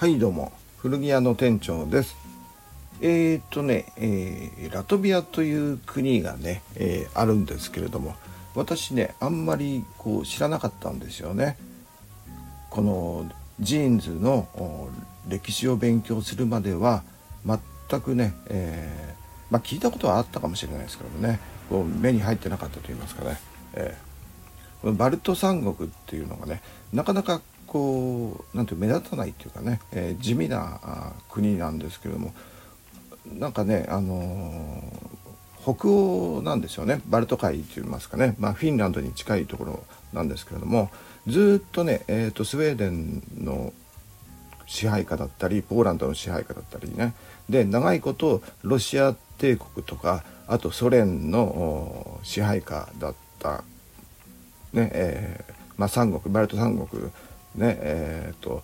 はいどうも。古着屋の店長です。えー、っとね、えー、ラトビアという国がね、えー、あるんですけれども私ねあんまりこう知らなかったんですよね。このジーンズの歴史を勉強するまでは全くね、えまあ、聞いたことはあったかもしれないですけどもねこう目に入ってなかったと言いますかね、えバルト三国っていうのがねなかなかこうなんて目立たないっていうかね、えー、地味な国なんですけれどもなんかねあのー、北欧なんですよね。バルト海といいますかね、まあ、フィンランドに近いところなんですけれどもずっとね、えーと、スウェーデンの支配下だったりポーランドの支配下だったりね。で長いことロシア帝国とかあとソ連の支配下だったねえーまあ、三国バルト三国ねえーと、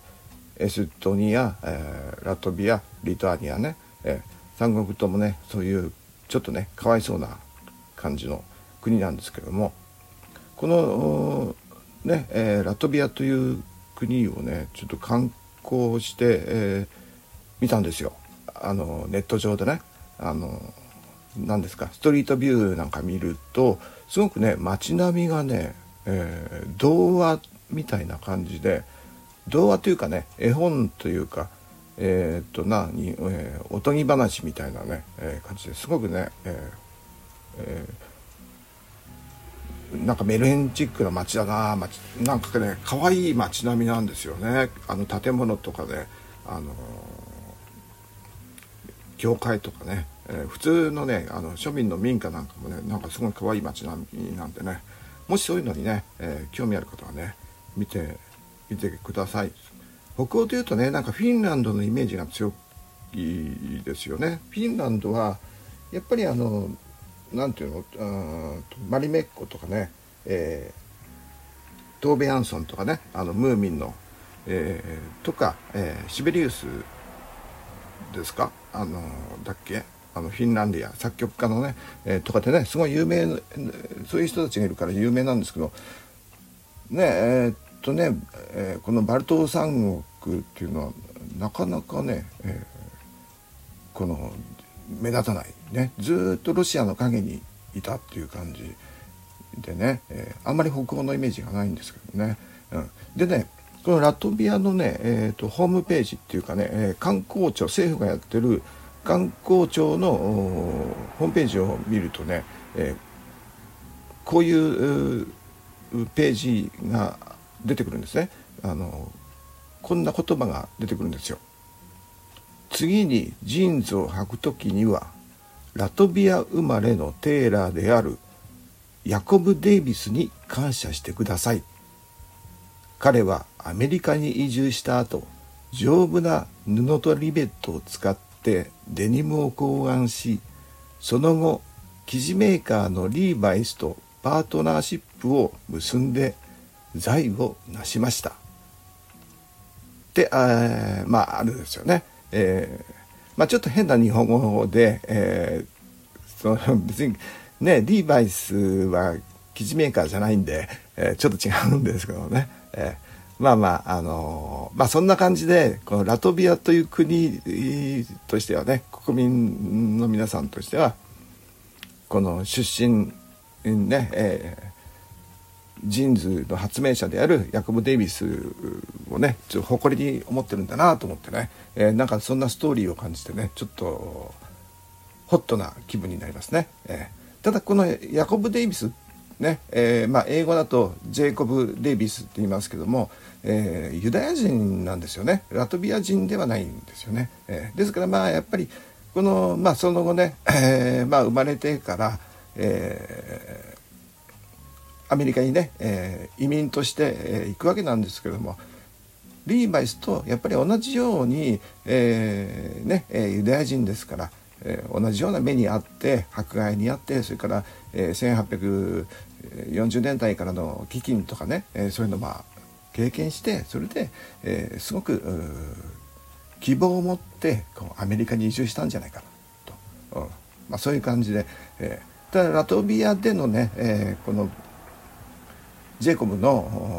エストニア、えー、ラトビアリトアニアね、えー、三国ともねそういうちょっとねかわいそうな感じの国なんですけどもこのね、えー、ラトビアという国をねちょっと観光して、えー、見たんですよ。あのネット上でね。あの何ですかストリートビューなんか見るとすごくね街並みがね、えー、童話みたいな感じで童話というかね絵本というかえー、っと何、えー、おとぎ話みたいなね、えー、感じですごくね、ええー、なんかメルヘンチックな街だな街なんかね可愛い街並みなんですよね。あの建物とかねあの教会とかね、え、普通のねあの庶民の民家なんかもねなんかすごい可愛い街並みなんでねもしそういうのにね、え、興味ある方はね見てみてください。北欧というとねなんかフィンランドのイメージが強いですよね。フィンランドはやっぱりあのなんていうの？あマリメッコとかね、えー、トーベ・アンソンとかねあのムーミンの、えー、とか、えー、シベリウスですか？あのだっけ？あのフィンランディア作曲家のね、えー、とかでねすごい有名そういう人たちがいるから有名なんですけどねえー、とね、えー、このバルト三国っていうのはなかなかね、えー、この目立たないねずっとロシアの陰にいたっていう感じでね、えー、あんまり北欧のイメージがないんですけどね。うん、でねこのラトビアのね、えーと、ホームページっていうかね、えー、観光庁政府がやってる観光庁のホームページを見るとね、えー、こういうページが出てくるんですね。あのこんな言葉が出てくるんですよ。次にジーンズを履く時にはラトビア生まれのテーラーであるヤコブ・デイビスに感謝してください。彼はアメリカに移住した後丈夫な布とリベットを使ってデニムを考案しその後生地メーカーのリーバイスとパートナーシップを結んで財を成しました。で、あまああるですよね。えー、まあちょっと変な日本語で、えー、その別にねリーバイスは生地メーカーじゃないんで、えー、ちょっと違うんですけどね。えーまあまあ、あのー、まあそんな感じで、このラトビアという国としてはね、国民の皆さんとしては、この出身、ね、えジーンズの発明者であるヤコブ・デイビスをねちょっと誇りに思ってるんだなと思ってね、えー、なんかそんなストーリーを感じてねちょっとホットな気分になりますね。えー、ただこのヤコブ・デイビスねえーまあ、英語だとジェイコブ・デイビスって言いますけども、え、ユダヤ人なんですよね。ラトビア人ではないんですよね、え、ですからまあやっぱりこの、まあ、その後ね、えまあ、生まれてから、えアメリカにね、えー、移民として、えー、行くわけなんですけれどもリーバイスとやっぱり同じように、えー、ねえユダヤ人ですから、え同じような目にあって迫害にあってそれから、え1840年代からの飢饉とかね、えそういうのまあ経験してそれで、えすごく希望を持ってこうアメリカに移住したんじゃないかなと、うん。まあ、そういう感じで、えー、ただラトビアでのね、えー、このジェイコブの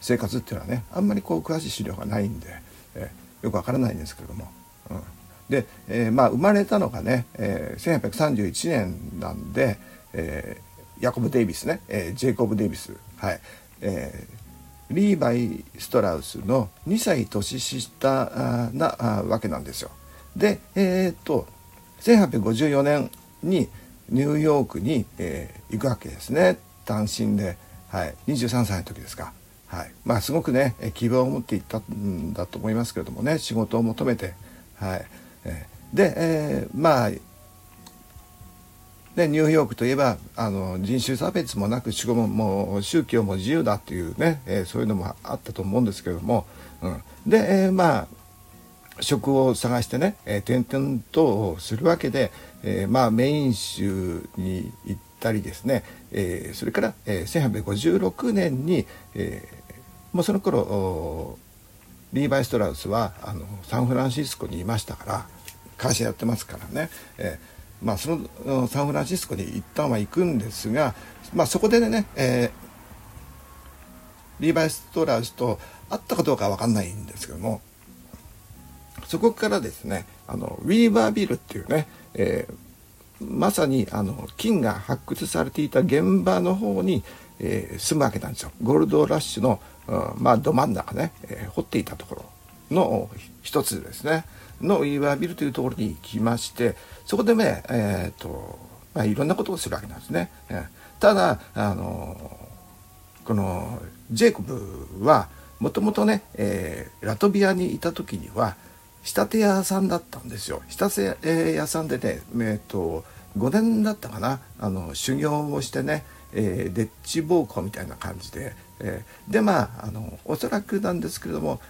生活っていうのはねあんまりこう詳しい資料がないんで、え、よくわからないんですけれども、うん、で、えー、まあ生まれたのがね、えー、1831年なんで、えー、ヤコブ・デイビスね、えー、ジェイコブ・デイビス。はい、えー、リーバイ・ストラウスの2歳年下なわけなんですよ。でえー、っと1854年にニューヨークに、えー、行くわけですね。単身で、はい、23歳の時ですか。はい。まあ、すごくね希望を持っていったんだと思いますけれどもね仕事を求めて、はい。え、で、えー、まあでニューヨークといえばあの人種差別もなく仕事ももう宗教も自由だっていうね、えー、そういうのもあったと思うんですけれども、うん、で、えー、まあ職を探してね、えー、転々とするわけで、えー、まあメイン州に行ったりですね、えー、それから、えー、1856年に、えー、もうその頃リーバイ・ストラウスはあのサンフランシスコにいましたから会社やってますからね、えーまあ、そのサンフランシスコに一旦は行くんですが、まあ、そこでね、えー、リーバイ・ストラウスと会ったかどうかは分かんないんですけどもそこからですねあのウィーバービルっていうね、えー、まさにあの金が発掘されていた現場の方に、えー、住むわけなんですよゴールドラッシュの、うん、まあど真ん中ね、えー、掘っていたところの一つですねのウィーバービルというところに行きましてそこでね、えーとまあ、いろんなことをするわけなんですね。えー、ただあのこのジェイコブはもともとね、え、ラトビアにいた時には仕立て屋さんだったんですよ。仕立て屋さんでね、えーと、5年だったかな。あの修行をしてね、えー、デッチ奉公みたいな感じで、えー、でまああのおそらくなんですけれども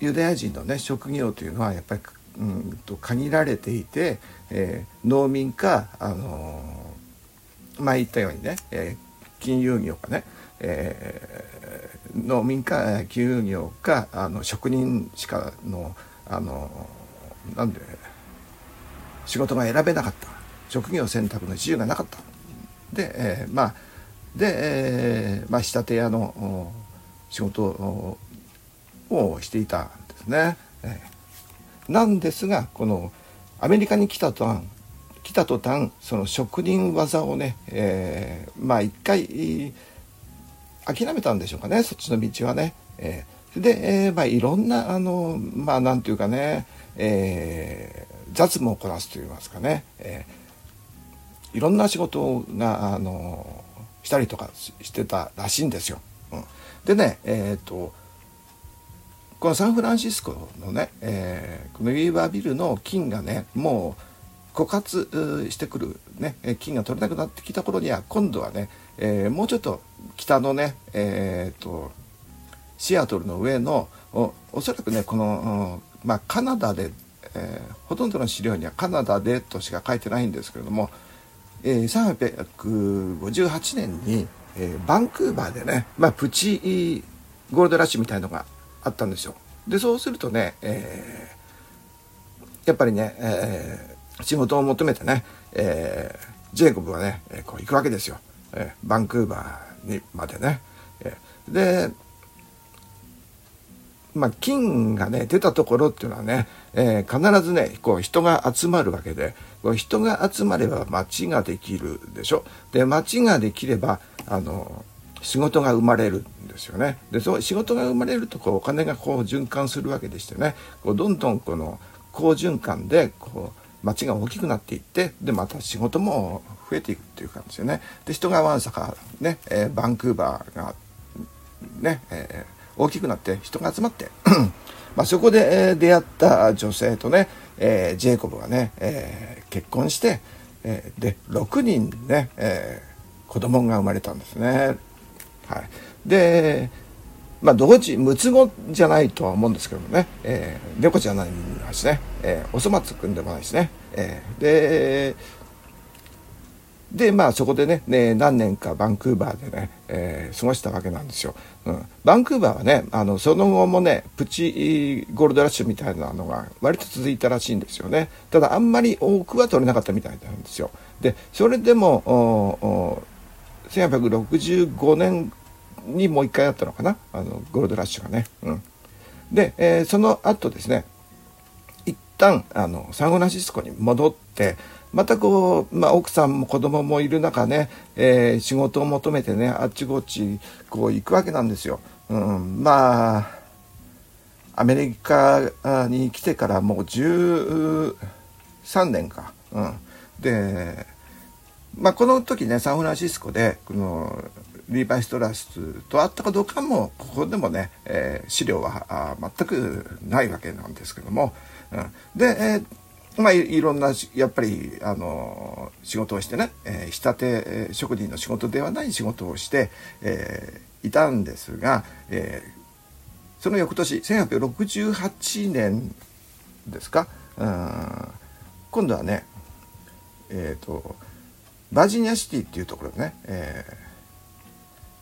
ユダヤ人のね職業というのはやっぱりうんと限られていて、えー、農民か、あのー、まあ言ったようにね、えー、金融業かね、えー、農民か金融業かあの職人しかの、あのー、なんで仕事が選べなかった。職業選択の自由がなかった。で、えー、まあで、えーまあ、仕立て屋の仕事をしていたんですね。えー、なんですがこのアメリカに来た途端来た途端その職人技をね、えー、まあ一回諦めたんでしょうかね。そっちの道はね。えー、で、えー、まあいろんなあのまあなんていうかね、えー、雑務をこなすといいますかね、えー、いろんな仕事があのしたりとかしてたらしいんですよ。うん、でねえっ、とこのサンフランシスコのね、えー、このウィーバービルの金がねもう枯渇してくる、ね、金が取れなくなってきた頃には今度はね、えー、もうちょっと北のね、えーと、シアトルの上のおおそらくねこの、まあ、カナダで、えー、ほとんどの資料にはカナダでとしか書いてないんですけれども、えー、1858年に、えー、バンクーバーでね、まあ、プチゴールドラッシュみたいのがあったんですよ。でそうするとね、えー、やっぱりね、えー、仕事を求めてね、えー、ジェイコブはね、えこう行くわけですよ、えバンクーバーにまでね。えでまあ、金がね出たところっていうのはね、えー、必ずねこう人が集まるわけでこう人が集まれば町ができるでしょ。で町ができればあの仕事が生まれるんですよね。でそう仕事が生まれるとこうお金がこう循環するわけでしてねこうどんどんこの好循環でこう町が大きくなっていってでまた仕事も増えていくっていう感じですよね。で人がわんさかね、え、バンクーバーがね、えー、大きくなって人が集まって。まそこで、出会った女性とね、え、ジェイコブがね、え、結婚して、え、で6人ね、えー、子供が生まれたんですね。はい、でまあ同時六つ子じゃないとは思うんですけどもね、えー、猫じゃないですね、えー、おそ松くんでもないですね、えー、ででまあそこでねね何年かバンクーバーでね、えー、過ごしたわけなんですよ、うん、バンクーバーはねあのその後もねプチゴールドラッシュみたいなのが割と続いたらしいんですよね。ただあんまり多くは取れなかったみたいなんですよ。でそれでも1865年にもう一回あったのかな？あのゴールドラッシュがね。うん、で、えー、その後ですね一旦あのサンフランシスコに戻ってまたこう、まあ、奥さんも子供もいる中ね、えー、仕事を求めてねあっちこっちこう行くわけなんですよ。うん、まあアメリカに来てからもう13年か。うん、で、まあ、この時ねサンフランシスコでこのリーバイ・ストラスと会ったかどうかもここでもね、えー、資料は全くないわけなんですけども、うん、で、えーまあ、いろんなやっぱりあの仕事をしてね、えー、仕立て職人の仕事ではない仕事をして、えー、いたんですが、えー、その翌年1868年ですか、うん、今度はねえっ、ー、とバージニアシティっていうところね、えー、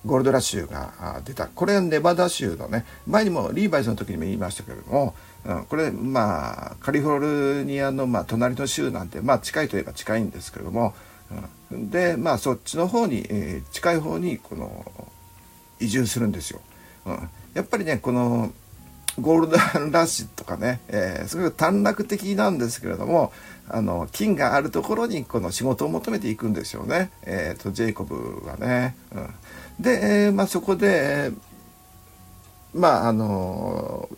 ゴールドラッシュが出たこれネバダ州のね前にもリーバイスの時にも言いましたけれどもうん、これまあカリフォルニアのまあ隣の州なんてまあ近いといえば近いんですけれども、うん、でまあそっちの方に、えー、近い方にこの移住するんですよ。うん、やっぱりねこのゴールドラッシュとかね、えー、すごく短絡的なんですけれどもあの金があるところにこの仕事を求めていくんですよね、えーと、ジェイコブはね。うん、で、えーまあ、そこで、まああの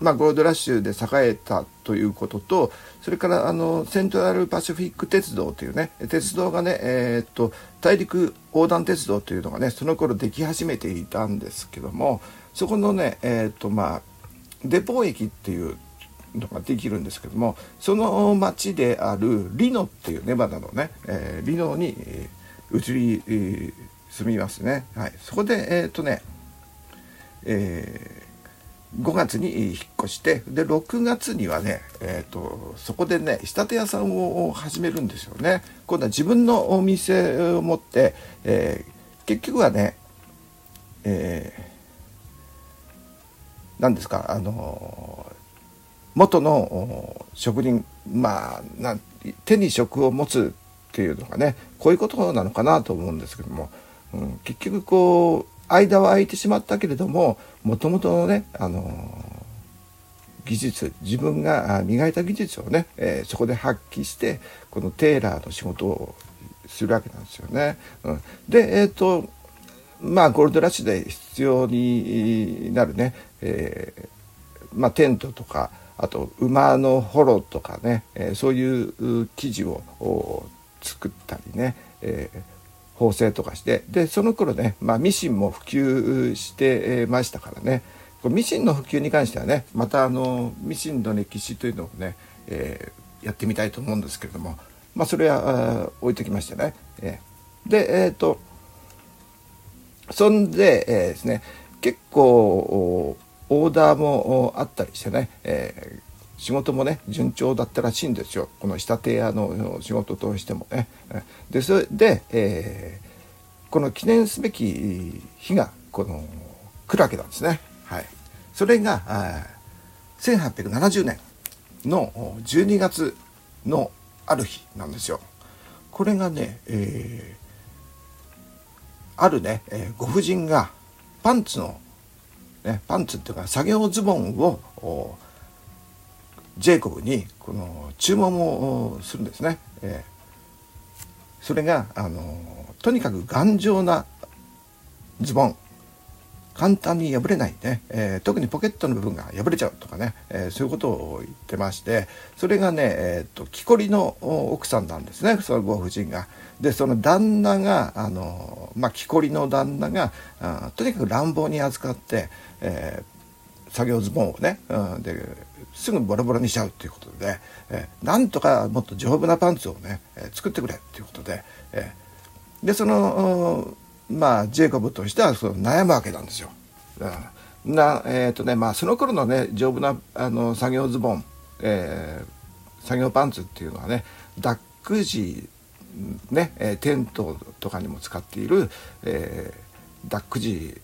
まあ、ゴールドラッシュで栄えたということとそれからあのセントラルパシフィック鉄道というね鉄道がね、えー、っと大陸横断鉄道というのがねその頃でき始めていたんですけどもそこのね、えー、っとまあデポ駅っていうのができるんですけどもその町であるリノっていうネバダのね、えー、リノに移り、えー、住みますね。はい、そこでえっとね、えー5月に引っ越してで6月にはね、えーと、そこでね仕立て屋さんを始めるんですよね。今度は自分のお店を持って、えー、結局はね、えー、何ですかあの元の職人まあな手に職を持つっていうのがねこういうことなのかなと思うんですけども、結局こう間は空いてしまったけれどももともとのね、あの技術自分が磨いた技術をね、えー、そこで発揮してこのテーラーの仕事をするわけなんですよね。うん、でえっ、ー、とまあゴールドラッシュで必要になるね、えー、まあ、テントとかあと馬のホロとかね、え、そういう生地を作ったりね、えー縫製とかしてでその頃ね、まあ、ミシンも普及してましたからね。ミシンの普及に関してはねまたあのミシンの歴史というのをね、えー、やってみたいと思うんですけれどもまあそれは置いときましてね、えー、でえっ、ー、とそんで、えー、ですね結構オーダーもあったりしてね、えー、仕事もね順調だったらしいんですよこの仕立て屋の仕事としてもね。でそれで、えー、この記念すべき日がこの来るわけなんですね。はい、それが1870年の12月のある日なんですよ。これがね、えー、あるね、えー、ご婦人がパンツの、ね、パンツっていうか作業ズボンをジェイコブにこの注文をするんですね。えー、それがあのとにかく頑丈なズボン。簡単に破れないね、えー、特にポケットの部分が破れちゃうとかね、えー、そういうことを言ってまして。それがね、えーと、木こりの奥さんなんですね。そのご婦人が。でその旦那があの、まあ、木こりの旦那があとにかく乱暴に扱って、えー、作業ズボンをね、うん、ですぐボロボロにしちゃうっていうことで、えー、なんとかもっと丈夫なパンツをね、えー、作ってくれっていうことで、えー、でそのまあジェイコブとしてはその悩むわけなんですよ。なえっ、ー、とねまあその頃のね丈夫なあの作業ズボン、えー、作業パンツっていうのはねダック地ね、えテントとかにも使っている、えー、ダック地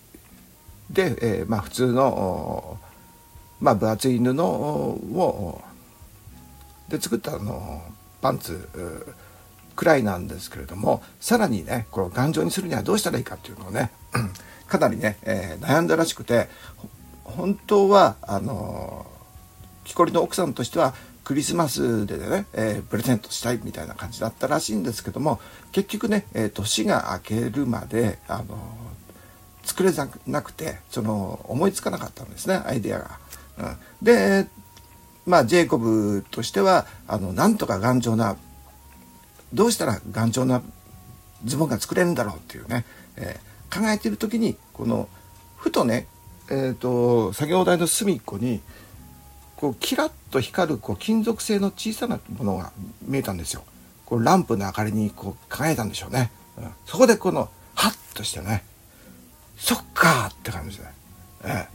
で、えー、まあ普通のまあ分厚い布をで作ったあのパンツくらいなんですけれどもさらにねこれを頑丈にするにはどうしたらいいかっていうのをね かなりね、えー、悩んだらしくて本当はあの木こりの奥さんとしてはクリスマスでね、えー、プレゼントしたいみたいな感じだったらしいんですけども結局ね、えー、年が明けるまであの作れなくてその思いつかなかったんですねアイデアが。でまあジェイコブとしてはあのなんとか頑丈などうしたら頑丈なズボンが作れるんだろうっていうね、えー、考えている時にこのふとね、えーと、作業台の隅っこにこうキラッと光るこう金属製の小さなものが見えたんですよ。こうランプの明かりにこう輝いたんでしょうね。うん、そこでこのハッとしてねそっかって感じで、えー、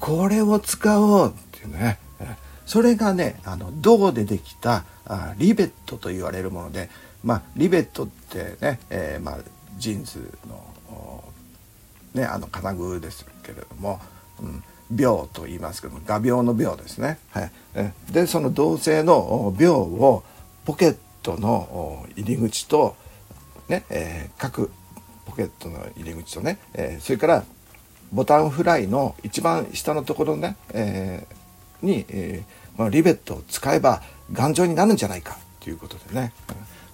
これを使おうっていうね、それがねあの銅でできたあリベットと言われるものでまあリベットってね、えー、まあジーンズのねあの金具ですけれども、うん、鋲と言いますけども画鋲の鋲ですね。はい、でその銅製の鋲をポケットの入り口と、ねえー、各ポケットの入り口とね、えー、それからボタンフライの一番下のところね、えー、に、えー、このリベットを使えば頑丈になるんじゃないかということでね、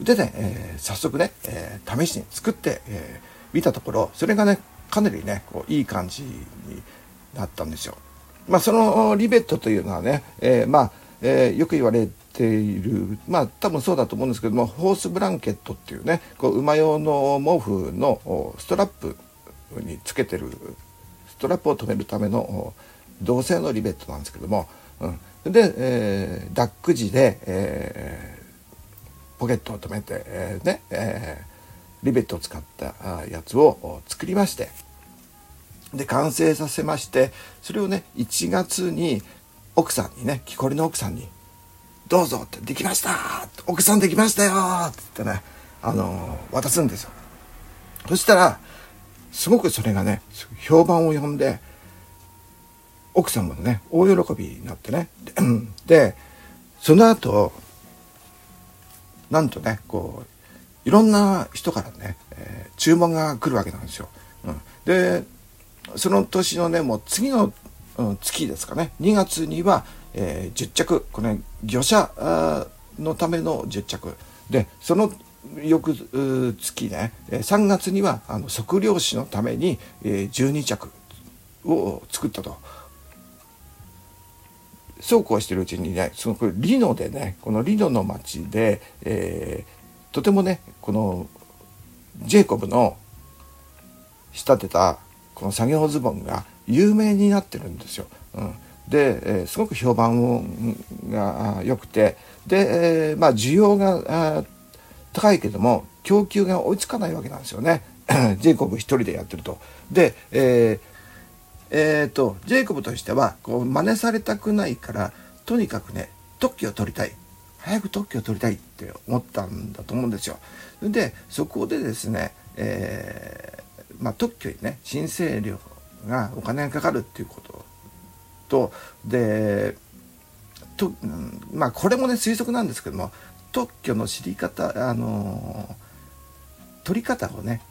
でね、えー、早速ね、えー、試しに作って、えー、見たところそれがねかなりねこういい感じになったんですよ。まあ、そのリベットというのはね、えー、まあ、えー、よく言われているまあ多分そうだと思うんですけどもホースブランケットっていうねこう馬用の毛布のストラップにつけてるトラップを止めるための銅製のリベットなんですけども、うん、で、えー、ダック時で、えー、ポケットを止めて、えー、ね、えー、リベットを使ったやつを作りましてで完成させましてそれをね1月に奥さんにね木こりの奥さんに「どうぞ」って「できました!奥さんできましたよ」って言ってねあの渡すんですよ。そしたらすごくそれがね評判を呼んで奥さんもね大喜びになってね。でその後なんとねこういろんな人からね、えー、注文が来るわけなんですよ。うん、でその年のねもう次の、うん、月ですかね。2月には、えー、10着。これ魚車のための10着。でその翌月ね3月にはあの測量士のために、12着を作ったと。そうこうしてるうちにねそのこれリノでねこのリノの町で、えー、とてもねこのジェイコブの仕立てたこの作業ズボンが有名になってるんですよ。うん、で、えー、すごく評判が良くてで、えー、まあ需要が高いけども供給が追いつかないわけなんですよね。ジェイコブ一人でやってると。で、えーえーと、ジェイコブとしてはこう真似されたくないからとにかくね特許を取りたい早く特許を取りたいって思ったんだと思うんですよ。でそこでですね、えー、まあ、特許にね申請料がお金がかかるっていうこととでと、まあこれもね推測なんですけども特許の知り方あの取り方をね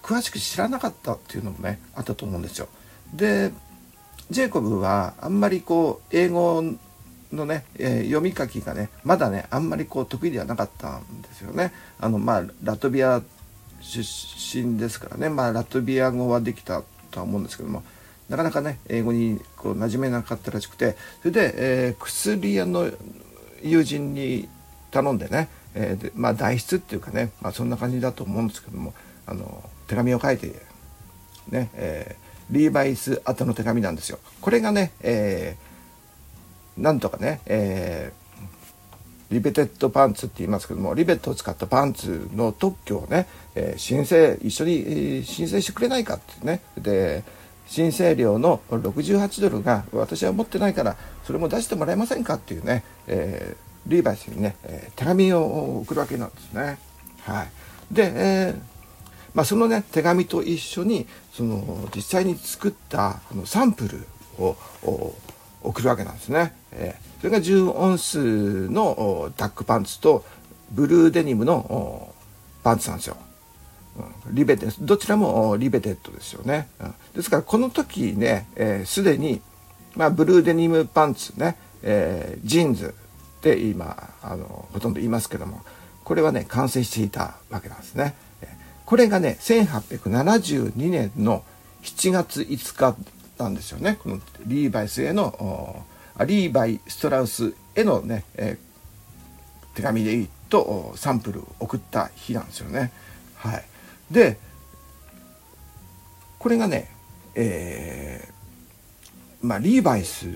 詳しく知らなかったっていうのもねあったと思うんですよ。でジェイコブはあんまりこう英語のね、えー、読み書きがねまだねあんまりこう得意ではなかったんですよね。あのまあラトビア出身ですからね、まあ、ラトビア語はできたとは思うんですけどもなかなかね英語にこう馴染めなかったらしくてそれで、えー、薬屋の友人に頼んでね、えー、でまあ代筆っていうかね、まあ、そんな感じだと思うんですけどもあの手紙を書いてね、えーリーバイス宛の手紙なんですよ。これがね、えー、なんとかね、えー、リベテッドパンツって言いますけどもリベットを使ったパンツの特許をね、えー、申請一緒に、申請してくれないかってねで申請料の68ドルが私は持ってないからそれも出してもらえませんかっていうね、えー、リーバイスにね、え、手紙を送るわけなんですね。はい、で、えーまあ、そのね手紙と一緒にその実際に作ったあのサンプルを送るわけなんですね。えー、それが10オンスのダックパンツとブルーデニムのパンツなんですよ。リベテどちらも riveted ですよね、うん、ですからこの時ねすで、ー、に、まあ、ブルーデニムパンツね、えー、ジーンズで今あのほとんど言いますけどもこれはね完成していたわけなんですね。これがね1872年の7月5日なんですよねこのリーバイスへのリーバイ・ストラウスへのね、え、手紙でいいとサンプルを送った日なんですよね。はい、でこれがね、えー、まあリーバイス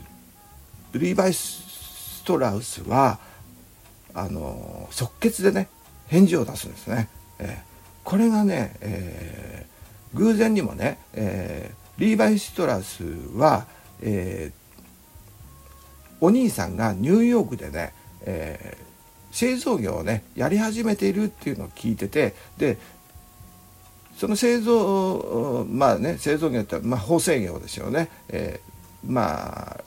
リーバイ・ストラウスはあの即決でね返事を出すんですね。えこれがね、えー、偶然にもね、えー、リーバイ・ストラスは、えー、お兄さんがニューヨークでね、え、製造業をねやり始めているっていうのを聞いててでその製造まあね製造業って、まあ、縫製業ですよね、え、まあ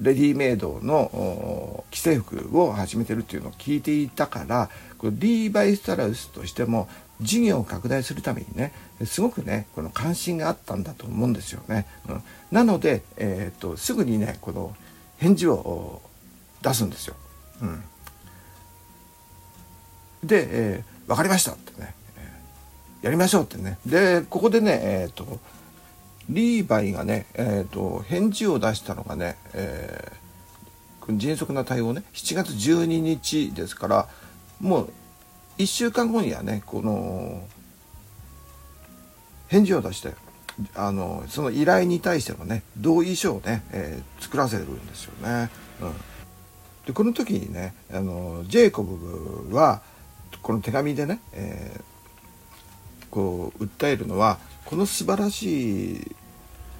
レディメイドの既製服を始めてるっていうのを聞いていたからこリーバイ・ストラウスとしても事業を拡大するためにねすごくねこの関心があったんだと思うんですよね。うん、なので、えーと、すぐにねこの返事を出すんですよ。うん、で、えー「分かりました」ってね、やりましょうってねでここでねえっ、とリーバイがね、えーと、返事を出したのがね、えー、迅速な対応ね7月12日ですからもう1週間後にはねこの返事を出してあのその依頼に対してのね同意書をね、えー、作らせるんですよね。うん、でこの時にねあのジェイコブはこの手紙でね、えー、こう訴えるのはこの素晴らし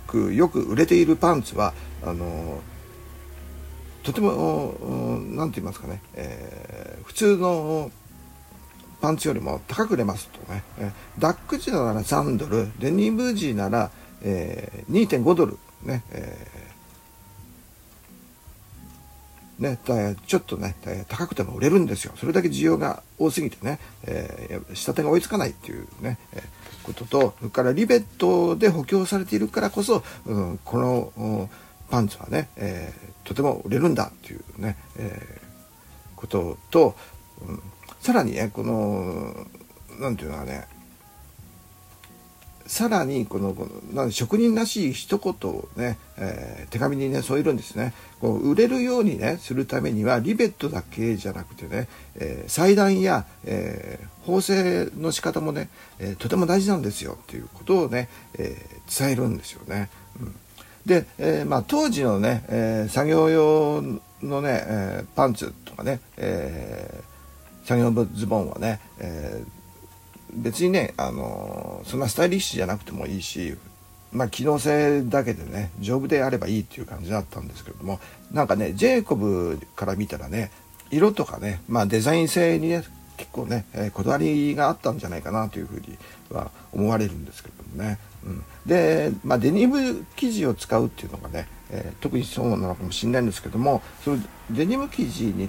くよく売れているパンツはあのとても何て言いますかね、えー、普通のパンツよりも高く売れますとね、ダック時なら3ドルデニム時なら、えー、2.5ドルね、えー、ね、ちょっとね、高くても売れるんですよ。それだけ需要が多すぎてね、えー、下手が追いつかないっていうね、えー、ことと、それからリベットで補強されているからこそ、うん、このパンツはね、えー、とても売れるんだっていうね、えー、ことと、うんさらにねこの何て言うのはねさらにこのこの職人らしい一言をね、えー、手紙にね添えるんですねこう売れるようにねするためにはリベットだけじゃなくてね、えー、裁断や、えー、縫製の仕方もね、え、とても大事なんですよっていうことをね、えー、伝えるんですよね。うん、で、えーまあ、当時のね、えー、作業用のね、えー、パンツとかね、えー作業ズボンはね、えー、別にね、あの、そんなスタイリッシュじゃなくてもいいし、まあ、機能性だけでね丈夫であればいいっていう感じだったんですけどもなんかねジェイコブから見たらね色とかね、まあ、デザイン性にね結構ね、えー、こだわりがあったんじゃないかなというふうには思われるんですけどもね、うん、で、まあ、デニム生地を使うっていうのがね、えー、特にそうなのかもしれないんですけどもそのデニム生地に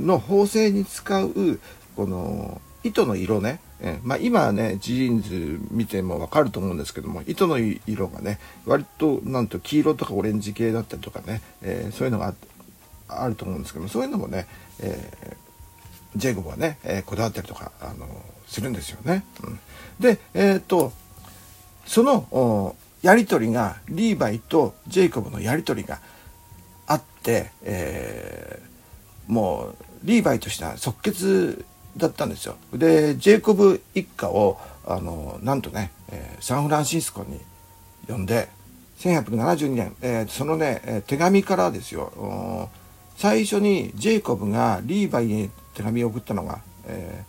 の縫製に使うこの糸の色ね、えー、まあ、今ねジーンズ見ても分かると思うんですけども糸の色がね割となんと黄色とかオレンジ系だったりとかね、えー、そういうのがあると思うんですけどもそういうのもね、えー、ジェイコブはね、えこだわったりとかあのするんですよね。うん、でえっ、とそのやり取りがリーバイとジェイコブのやり取りがあって、え、もうリーバイとしては即決だったんですよ。でジェイコブ一家をあのなんとね、えー、サンフランシスコに呼んで1872年、えー、そのね手紙からですよ最初にジェイコブがリーバイに手紙を送ったのが、え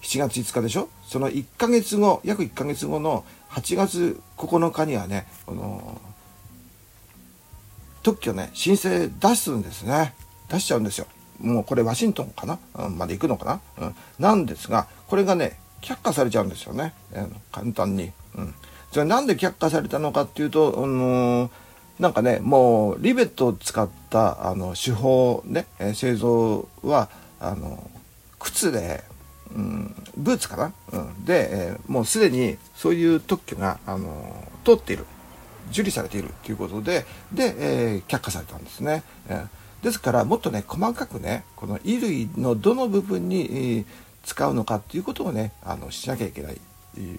ー、7月5日でしょ？その1ヶ月後約1ヶ月後の8月9日にはね、この、特許ね、申請出すんですね。出しちゃうんですよ。もうこれワシントンかな、うん、まで行くのかな、うん、なんですが、これがね、却下されちゃうんですよね。えー、簡単に。うん。それなんで却下されたのかっていうと、あのー、なんかね、もうリベットを使ったあの手法ね、え、製造は、あの、靴で、うん、ブーツかな、うん、で、えー、もうすでにそういう特許が、あの通っている。受理されているということでで、えー、却下されたんですね、えー、ですからもっとね細かくねこの衣類のどの部分に、使うのかっていうことをねあのしなきゃいけない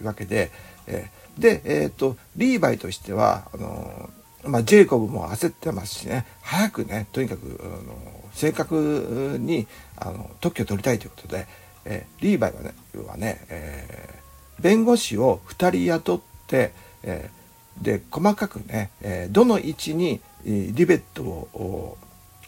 わけで、え、で、えーと、リーバイとしてはあのまあ、ジェイコブも焦ってますしね早くねとにかくあの正確にあの特許を取りたいということで、え、リーバイはねはね、えー、弁護士を2人雇って、えー、で細かくね、え、どの位置にリベットを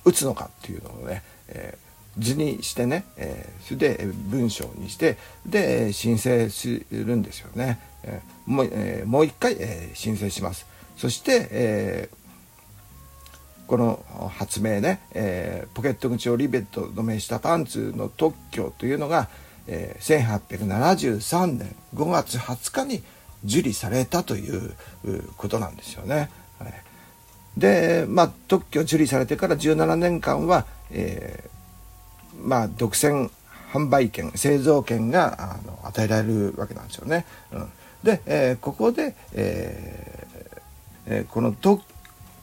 打つのかっていうのをね、えー、図にしてね、えー、それで文章にしてで申請するんですよね。えー、もう,、えー、もう一回、えー、申請します。そして、えーこの発明ね、えー、ポケット口をリベット止めしたパンツの特許というのが、えー、1873年5月20日に受理されたということなんですよね。はい、で、まあ、特許受理されてから17年間は、えー、まあ、独占販売権製造権があの与えられるわけなんですよね。うん、で、えー、ここで、えー、この特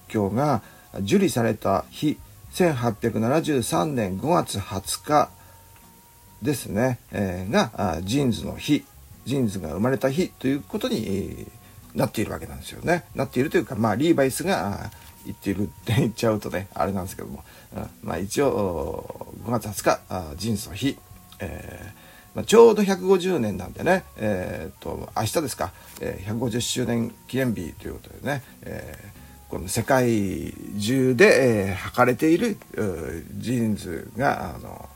許が受理された日1873年5月20日ですね、えー、がジーンズの日ジーンズが生まれた日ということに、なっているわけなんですよね。なっているというか、まあ、リーバイスが言っているって 言っちゃうとね、あれなんですけども、うん、まあ、一応5月20日あジーンズの日、えーまあ、ちょうど150年なんでね、えーと、明日ですか、えー、150周年記念日ということでね、えーこの世界中で、えー、履かれているジーンズがあの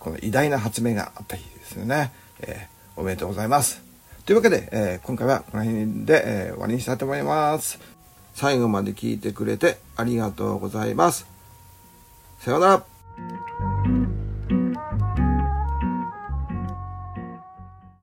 この偉大な発明があった日ですよね、えー、おめでとうございます。というわけで、えー、今回はこの辺で、えー、終わりにしたいと思います。最後まで聞いてくれてありがとうございます。さようなら。